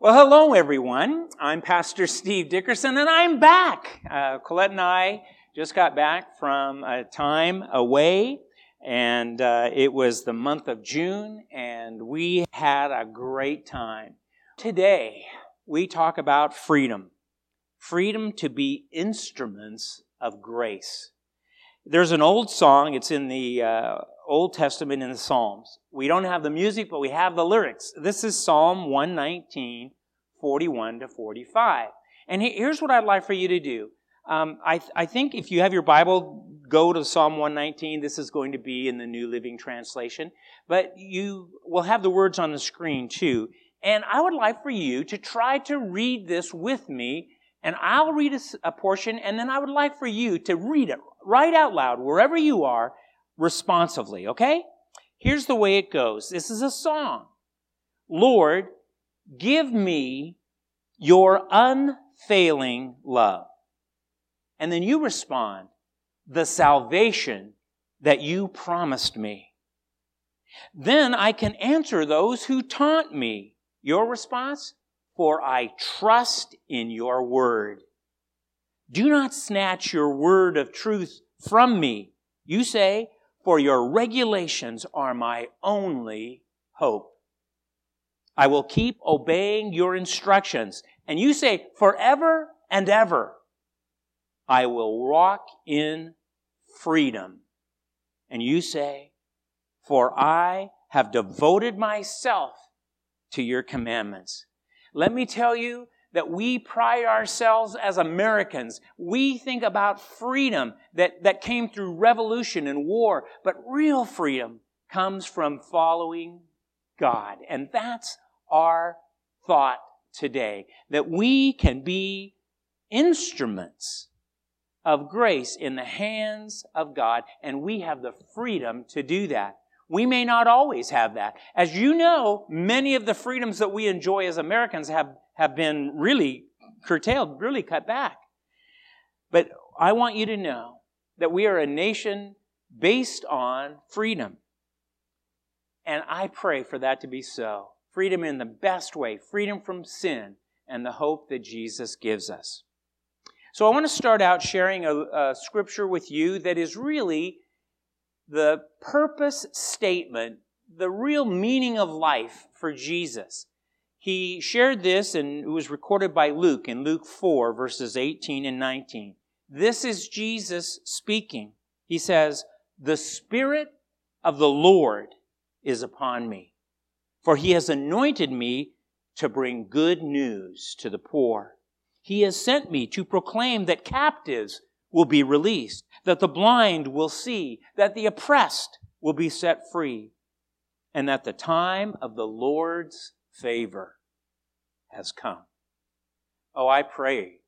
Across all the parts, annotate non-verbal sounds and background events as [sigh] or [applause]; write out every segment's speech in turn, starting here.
Well, hello, everyone. I'm Pastor Steve Dickerson, and I'm back. Uh, Colette and I just got back from a time away, and uh, it was the month of June, and we had a great time. Today, we talk about freedom freedom to be instruments of grace. There's an old song, it's in the uh, Old Testament in the Psalms. We don't have the music, but we have the lyrics. This is Psalm 119, 41 to 45. And here's what I'd like for you to do. Um, I, I think if you have your Bible, go to Psalm 119. This is going to be in the New Living Translation. But you will have the words on the screen too. And I would like for you to try to read this with me. And I'll read a, a portion, and then I would like for you to read it right out loud, wherever you are, responsively, okay? Here's the way it goes this is a song. Lord, give me your unfailing love. And then you respond, the salvation that you promised me. Then I can answer those who taunt me. Your response? For I trust in your word. Do not snatch your word of truth from me. You say, for your regulations are my only hope. I will keep obeying your instructions. And you say, forever and ever, I will walk in freedom. And you say, for I have devoted myself to your commandments. Let me tell you that we pride ourselves as Americans. We think about freedom that, that came through revolution and war, but real freedom comes from following God. And that's our thought today, that we can be instruments of grace in the hands of God, and we have the freedom to do that. We may not always have that. As you know, many of the freedoms that we enjoy as Americans have have been really curtailed, really cut back. But I want you to know that we are a nation based on freedom. And I pray for that to be so. Freedom in the best way, freedom from sin, and the hope that Jesus gives us. So I want to start out sharing a, a scripture with you that is really the purpose statement, the real meaning of life for Jesus. He shared this, and it was recorded by Luke in Luke 4, verses 18 and 19. This is Jesus speaking. He says, The Spirit of the Lord is upon me, for he has anointed me to bring good news to the poor. He has sent me to proclaim that captives will be released, that the blind will see, that the oppressed will be set free, and that the time of the Lord's favor has come. Oh, I pray,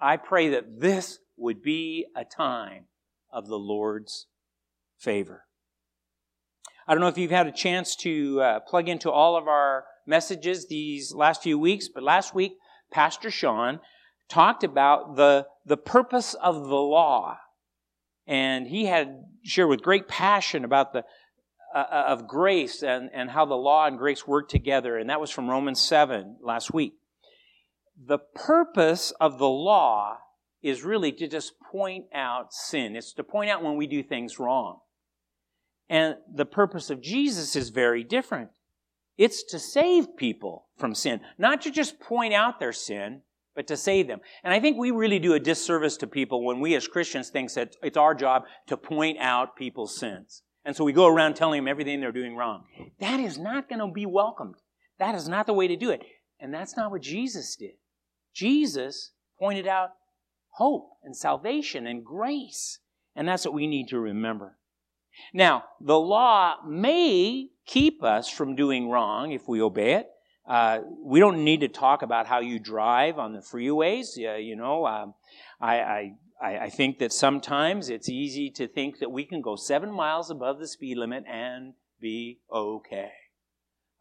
I pray that this would be a time of the Lord's favor. I don't know if you've had a chance to uh, plug into all of our messages these last few weeks, but last week, Pastor Sean talked about the, the purpose of the law. And he had shared with great passion about the, uh, uh, of grace and, and how the law and grace work together. And that was from Romans 7 last week. The purpose of the law is really to just point out sin. It's to point out when we do things wrong. And the purpose of Jesus is very different. It's to save people from sin, not to just point out their sin, but to save them. And I think we really do a disservice to people when we as Christians think that it's our job to point out people's sins. And so we go around telling them everything they're doing wrong. That is not going to be welcomed. That is not the way to do it. And that's not what Jesus did. Jesus pointed out hope and salvation and grace. And that's what we need to remember. Now, the law may keep us from doing wrong if we obey it. Uh, we don't need to talk about how you drive on the freeways. Uh, you know, um, I, I, I think that sometimes it's easy to think that we can go seven miles above the speed limit and be okay.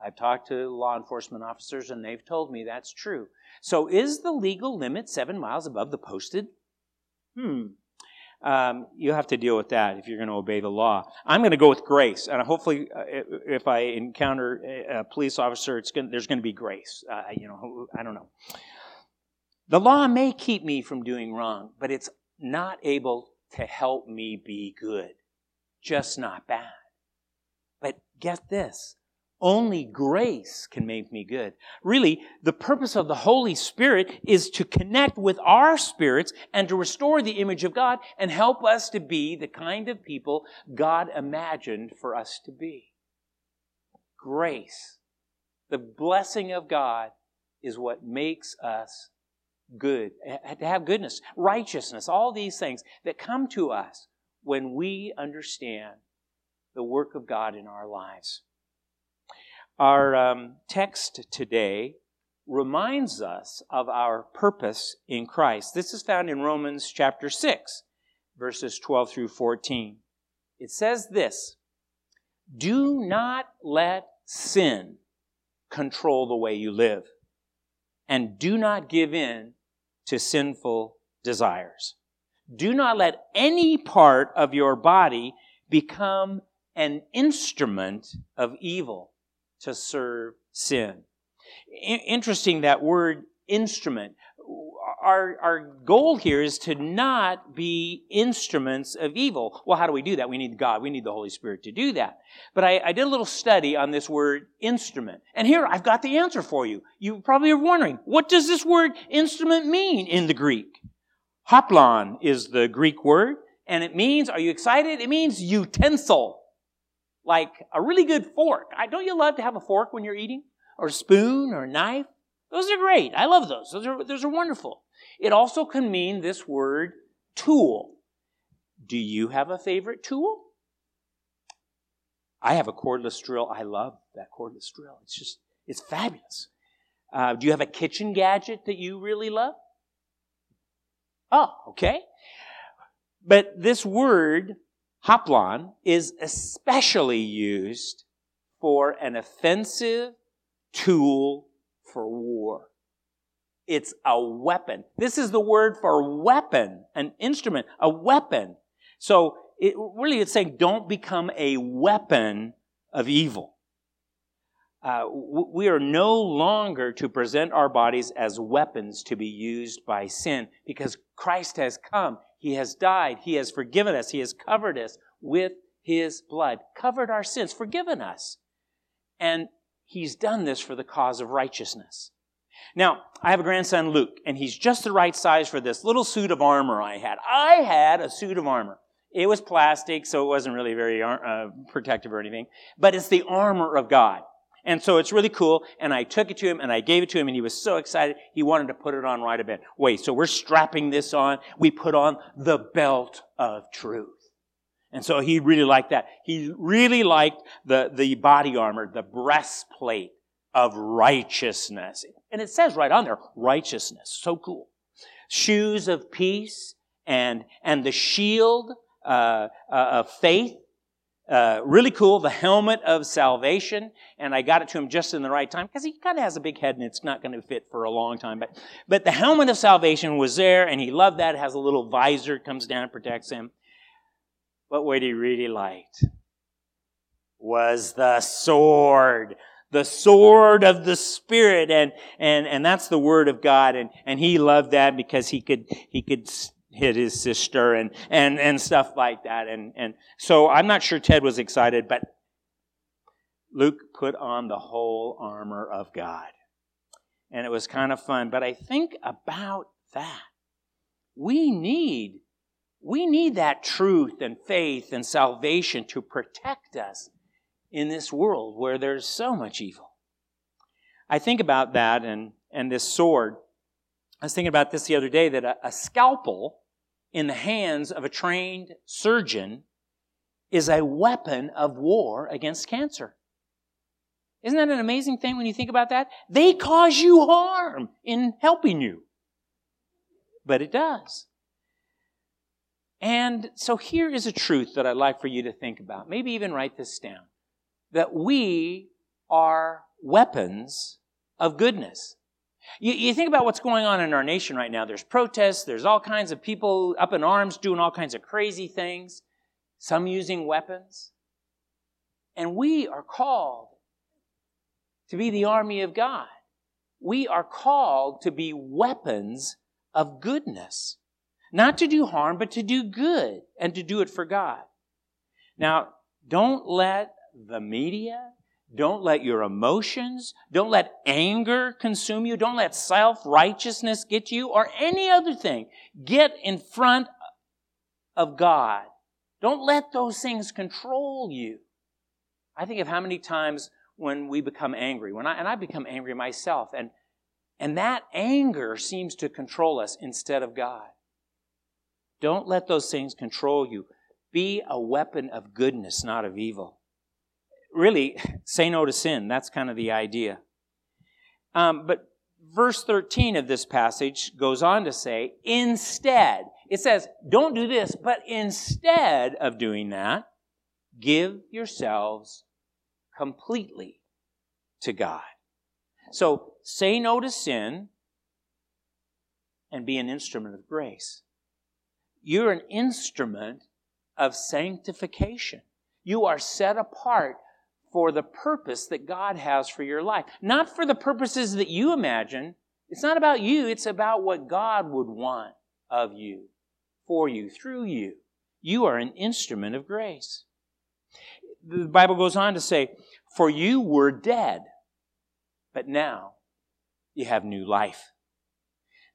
I've talked to law enforcement officers and they've told me that's true. So is the legal limit seven miles above the posted? Hmm. Um, you have to deal with that if you're going to obey the law. I'm going to go with grace, and hopefully, uh, if I encounter a police officer, going there's going to be grace. Uh, you know, I don't know. The law may keep me from doing wrong, but it's not able to help me be good, just not bad. But get this only grace can make me good. Really, the purpose of the Holy Spirit is to connect with our spirits and to restore the image of God and help us to be the kind of people God imagined for us to be. Grace, the blessing of God, is what makes us good, to have goodness, righteousness, all these things that come to us when we understand the work of God in our lives. Our um, text today reminds us of our purpose in Christ. This is found in Romans chapter 6, verses 12 through 14. It says this Do not let sin control the way you live, and do not give in to sinful desires. Do not let any part of your body become an instrument of evil to serve sin. I- interesting that word instrument. Our, our goal here is to not be instruments of evil. Well, how do we do that? We need God. We need the Holy Spirit to do that. But I, I did a little study on this word instrument. And here I've got the answer for you. You probably are wondering, what does this word instrument mean in the Greek? Hoplon is the Greek word, and it means, are you excited? It means utensil like a really good fork. I, don't you love to have a fork when you're eating? Or a spoon or a knife? Those are great. I love those. Those are, those are wonderful. It also can mean this word tool. Do you have a favorite tool? I have a cordless drill. I love that cordless drill. It's just, it's fabulous. Uh, do you have a kitchen gadget that you really love? Oh, okay. But this word Hoplon is especially used for an offensive tool for war. It's a weapon. This is the word for weapon, an instrument, a weapon. So it really it's saying don't become a weapon of evil. Uh, we are no longer to present our bodies as weapons to be used by sin because Christ has come. He has died. He has forgiven us. He has covered us with His blood, covered our sins, forgiven us. And He's done this for the cause of righteousness. Now, I have a grandson, Luke, and he's just the right size for this little suit of armor I had. I had a suit of armor. It was plastic, so it wasn't really very uh, protective or anything, but it's the armor of God. And so it's really cool. And I took it to him and I gave it to him and he was so excited. He wanted to put it on right a bit. Wait, so we're strapping this on. We put on the belt of truth. And so he really liked that. He really liked the, the body armor, the breastplate of righteousness. And it says right on there, righteousness. So cool. Shoes of peace and, and the shield uh, uh, of faith uh, really cool, the helmet of salvation, and I got it to him just in the right time because he kind of has a big head and it's not going to fit for a long time. But, but the helmet of salvation was there, and he loved that. It has a little visor, comes down and protects him. But what he really liked was the sword the sword of the spirit and and and that's the word of god and and he loved that because he could he could hit his sister and, and, and stuff like that. And, and so I'm not sure Ted was excited, but Luke put on the whole armor of God. And it was kind of fun. But I think about that. We need, we need that truth and faith and salvation to protect us in this world where there's so much evil. I think about that and, and this sword. I was thinking about this the other day that a, a scalpel in the hands of a trained surgeon is a weapon of war against cancer. Isn't that an amazing thing when you think about that? They cause you harm in helping you. But it does. And so here is a truth that I'd like for you to think about. Maybe even write this down. That we are weapons of goodness. You, you, think about what's going on in our nation right now. There's protests, there's all kinds of people up in arms doing all kinds of crazy things, some using weapons. And we are called to be the army of God. We are called to be weapons of goodness. Not to do harm, but to do good and to do it for God. Now, don't let the media, don't let your emotions, don't let anger consume you, don't let self righteousness get you, or any other thing get in front of God. Don't let those things control you. I think of how many times when we become angry, when I, and I become angry myself, and, and that anger seems to control us instead of God. Don't let those things control you. Be a weapon of goodness, not of evil. Really, say no to sin. That's kind of the idea. Um, but verse 13 of this passage goes on to say, instead, it says, don't do this, but instead of doing that, give yourselves completely to God. So say no to sin and be an instrument of grace. You're an instrument of sanctification. You are set apart for the purpose that God has for your life. Not for the purposes that you imagine. It's not about you, it's about what God would want of you, for you, through you. You are an instrument of grace. The Bible goes on to say, For you were dead, but now you have new life.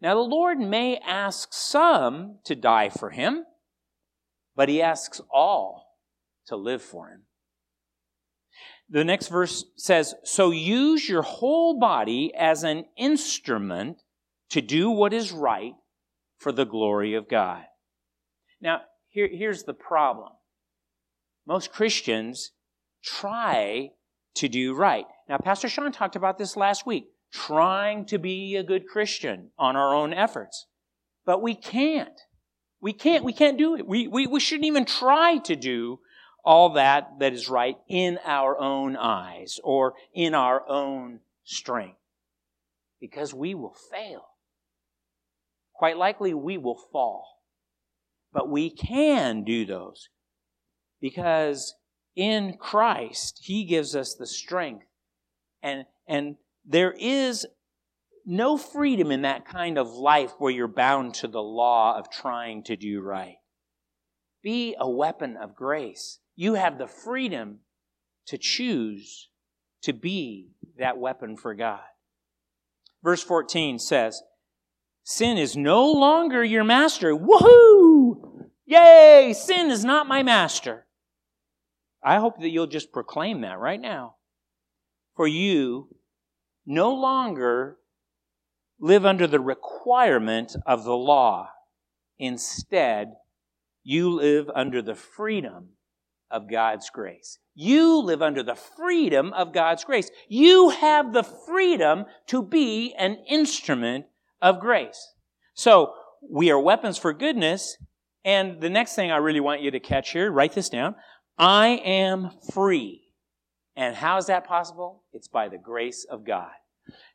Now, the Lord may ask some to die for him, but he asks all to live for him. The next verse says, So use your whole body as an instrument to do what is right for the glory of God. Now, here, here's the problem. Most Christians try to do right. Now, Pastor Sean talked about this last week trying to be a good Christian on our own efforts. But we can't. We can't. We can't do it. We, we, we shouldn't even try to do all that that is right in our own eyes or in our own strength because we will fail. Quite likely we will fall. But we can do those because in Christ, He gives us the strength and, and there is no freedom in that kind of life where you're bound to the law of trying to do right. Be a weapon of grace. You have the freedom to choose to be that weapon for God. Verse 14 says, Sin is no longer your master. Woohoo! Yay! Sin is not my master. I hope that you'll just proclaim that right now. For you no longer live under the requirement of the law. Instead, you live under the freedom of God's grace. You live under the freedom of God's grace. You have the freedom to be an instrument of grace. So, we are weapons for goodness. And the next thing I really want you to catch here, write this down. I am free. And how is that possible? It's by the grace of God.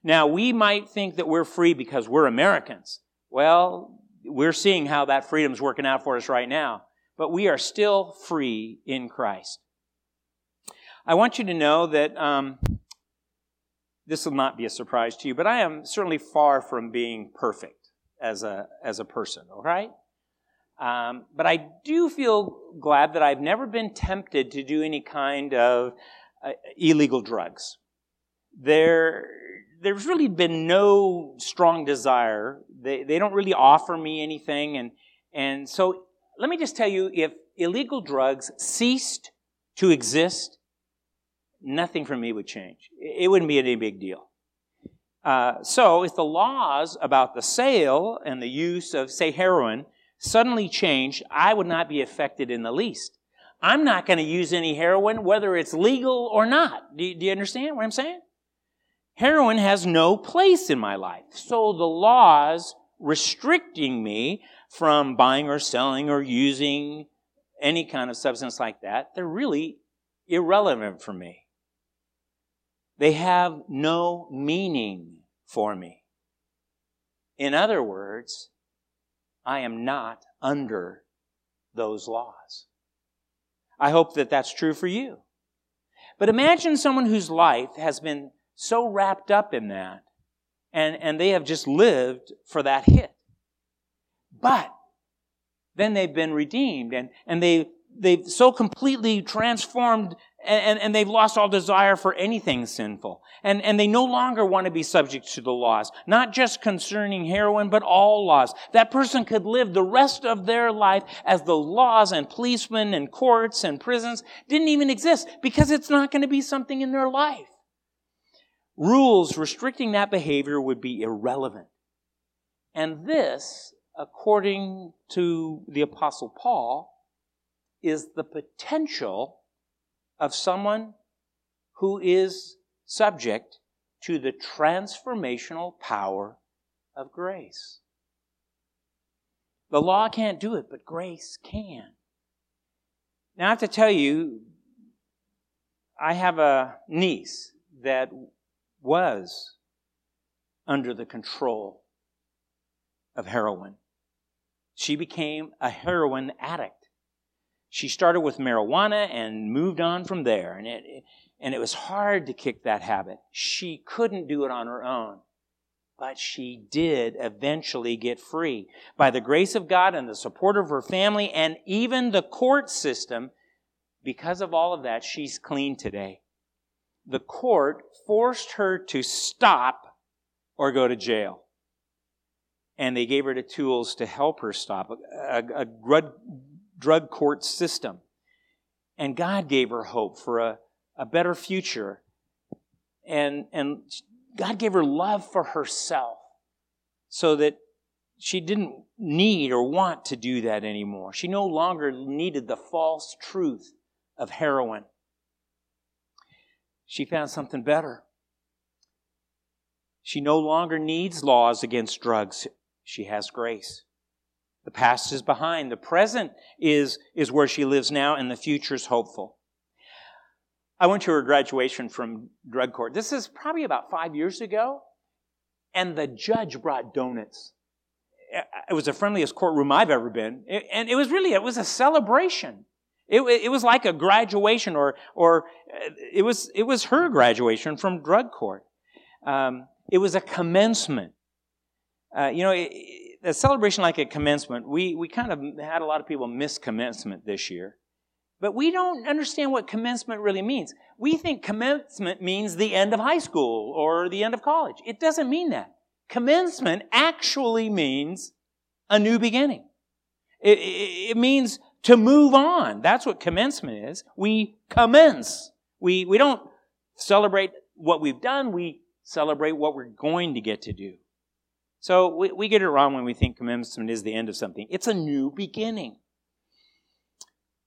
Now, we might think that we're free because we're Americans. Well, we're seeing how that freedom's working out for us right now. But we are still free in Christ. I want you to know that um, this will not be a surprise to you, but I am certainly far from being perfect as a, as a person, all right? Um, but I do feel glad that I've never been tempted to do any kind of uh, illegal drugs. There, there's really been no strong desire. They, they don't really offer me anything. And, and so let me just tell you if illegal drugs ceased to exist, nothing for me would change. It wouldn't be any big deal. Uh, so if the laws about the sale and the use of, say, heroin suddenly changed, I would not be affected in the least. I'm not going to use any heroin, whether it's legal or not. Do you, do you understand what I'm saying? Heroin has no place in my life. So the laws restricting me from buying or selling or using any kind of substance like that, they're really irrelevant for me. They have no meaning for me. In other words, I am not under those laws. I hope that that's true for you. But imagine someone whose life has been so wrapped up in that, and, and they have just lived for that hit. But then they've been redeemed, and, and they, they've so completely transformed and, and, they've lost all desire for anything sinful. And, and they no longer want to be subject to the laws, not just concerning heroin, but all laws. That person could live the rest of their life as the laws and policemen and courts and prisons didn't even exist because it's not going to be something in their life. Rules restricting that behavior would be irrelevant. And this, according to the Apostle Paul, is the potential of someone who is subject to the transformational power of grace. The law can't do it, but grace can. Now, I have to tell you, I have a niece that was under the control of heroin. She became a heroin addict she started with marijuana and moved on from there. And it, and it was hard to kick that habit. She couldn't do it on her own. But she did eventually get free. By the grace of God and the support of her family and even the court system, because of all of that, she's clean today. The court forced her to stop or go to jail. And they gave her the tools to help her stop. A, a, a drug court system. And God gave her hope for a, a better future. And, and God gave her love for herself so that she didn't need or want to do that anymore. She no longer needed the false truth of heroin. She found something better. She no longer needs laws against drugs. She has grace. The past is behind. The present is, is where she lives now, and the future is hopeful. I went to her graduation from drug court. This is probably about five years ago, and the judge brought donuts. It was the friendliest courtroom I've ever been, and it was really it was a celebration. It, it was like a graduation, or or it was it was her graduation from drug court. Um, it was a commencement. Uh, you know, it, a celebration like a commencement, we, we kind of had a lot of people miss commencement this year. But we don't understand what commencement really means. We think commencement means the end of high school or the end of college. It doesn't mean that. Commencement actually means a new beginning. It, it, it means to move on. That's what commencement is. We commence. We, we don't celebrate what we've done. We celebrate what we're going to get to do. So we, we get it wrong when we think commencement is the end of something. It's a new beginning.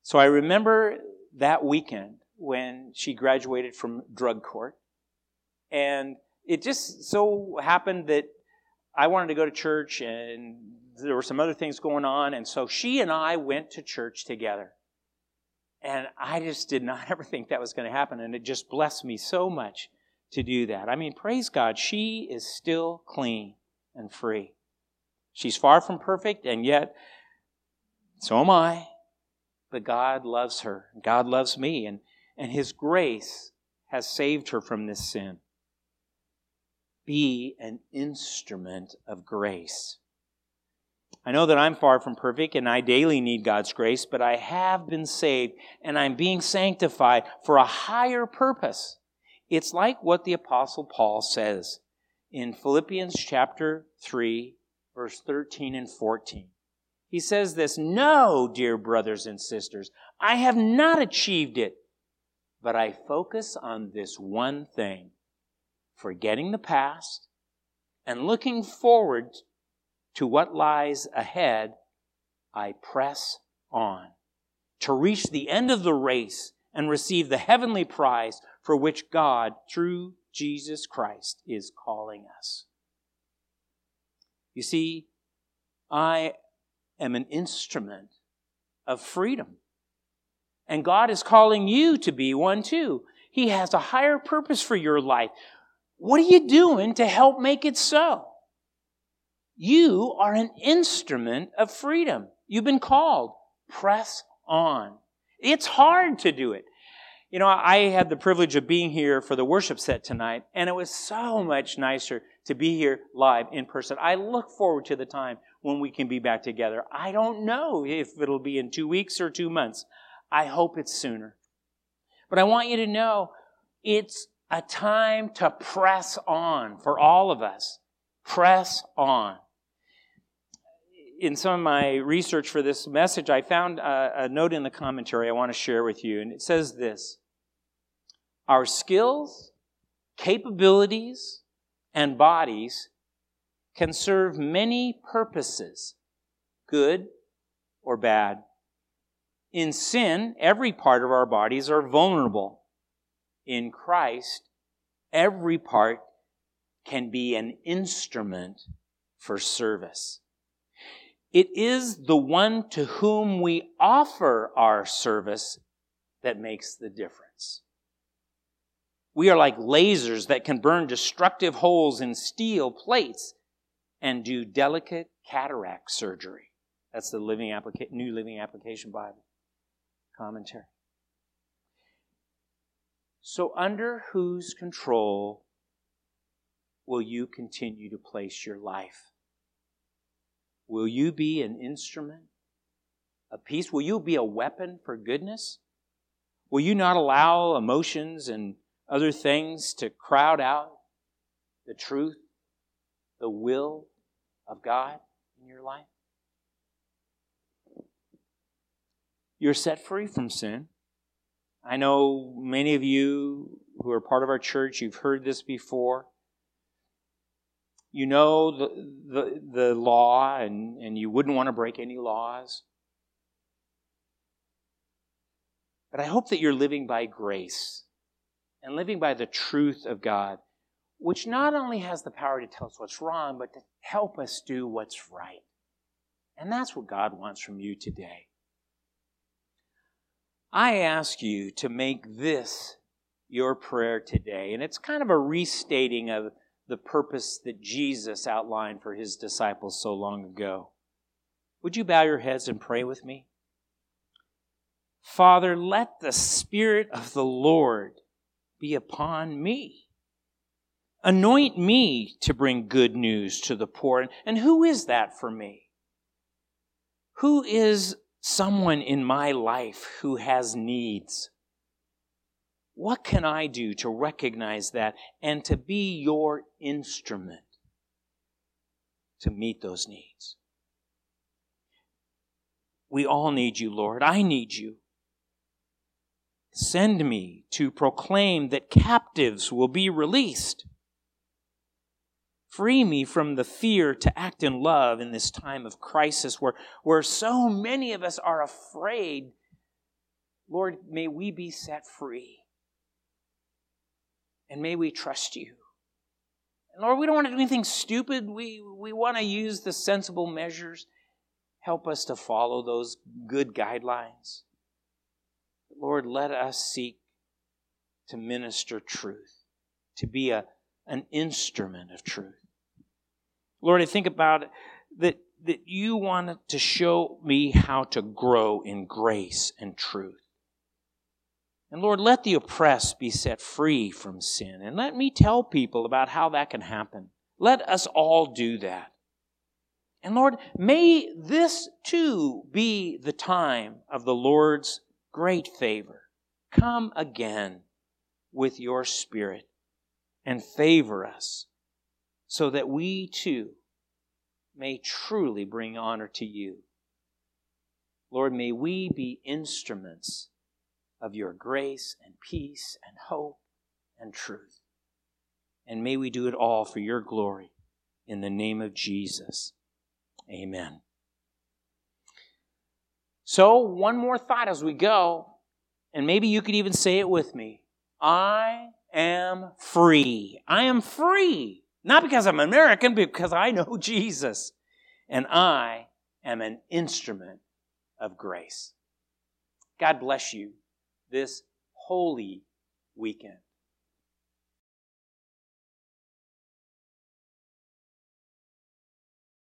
So I remember that weekend when she graduated from drug court. And it just so happened that I wanted to go to church and there were some other things going on. And so she and I went to church together. And I just did not [laughs] ever think that was going to happen. And it just blessed me so much to do that. I mean, praise God, she is still clean and free. She's far from perfect, and yet, so am I. But God loves her. God loves me, and, and His grace has saved her from this sin. Be an instrument of grace. I know that I'm far from perfect and I daily need God's grace, but I have been saved and I'm being sanctified for a higher purpose. It's like what the Apostle Paul says in Philippians chapter 3, verse 13 and 14. He says this No, dear brothers and sisters, I have not achieved it, but I focus on this one thing forgetting the past and looking forward to what lies ahead, I press on to reach the end of the race and receive the heavenly prize for which God, through Jesus Christ is calling us. You see, I am an instrument of freedom. And God is calling you to be one too. He has a higher purpose for your life. What are you doing to help make it so? You are an instrument of freedom. You've been called. Press on. It's hard to do it. You know, I had the privilege of being here for the worship set tonight, and it was so much nicer to be here live in person. I look forward to the time when we can be back together. I don't know if it'll be in two weeks or two months. I hope it's sooner. But I want you to know it's a time to press on for all of us. Press on. In some of my research for this message, I found a, a note in the commentary I want to share with you, and it says this Our skills, capabilities, and bodies can serve many purposes, good or bad. In sin, every part of our bodies are vulnerable in Christ, every part can be an instrument for service. It is the one to whom we offer our service that makes the difference. We are like lasers that can burn destructive holes in steel plates and do delicate cataract surgery. That's the living applica- New Living Application Bible commentary. So, under whose control will you continue to place your life? Will you be an instrument of peace? Will you be a weapon for goodness? Will you not allow emotions and other things to crowd out the truth, the will of God in your life? You're set free from sin. I know many of you who are part of our church, you've heard this before. You know the, the, the law, and, and you wouldn't want to break any laws. But I hope that you're living by grace and living by the truth of God, which not only has the power to tell us what's wrong, but to help us do what's right. And that's what God wants from you today. I ask you to make this your prayer today. And it's kind of a restating of the purpose that Jesus outlined for his disciples so long ago. Would you bow your heads and pray with me? Father, let the Spirit of the Lord be upon me. Anoint me to bring good news to the poor. And who is that for me? Who is someone in my life who has needs. What can I do to recognize that and to be your instrument to meet those needs? We all need you, Lord. I need you. Send me to proclaim that captives will be released Free me from the fear to act in love in this time of crisis where, where so many of us are afraid. Lord, may we be set free. And may we trust you. And Lord, we don't want to do anything stupid. We, we want to use the sensible measures. Help us to follow those good guidelines. Lord, let us seek to minister truth, to be a, an instrument of truth. Lord, I think about that, that you wanted to show me how to grow in grace and truth. And Lord, let the oppressed be set free from sin. And let me tell people about how that can happen. Let us all do that. And Lord, may this too be the time of the Lord's great favor. Come again with your Spirit and favor us so that we too may truly bring honor to you. Lord, may we be instruments of your grace and peace and hope and truth. And may we do it all for your glory in the name of Jesus. Amen. So, one more thought as we go, and maybe you could even say it with me I am free. I am free. Not because I'm American, because I know [laughs] Jesus. And I am an instrument of grace. God bless you this holy weekend.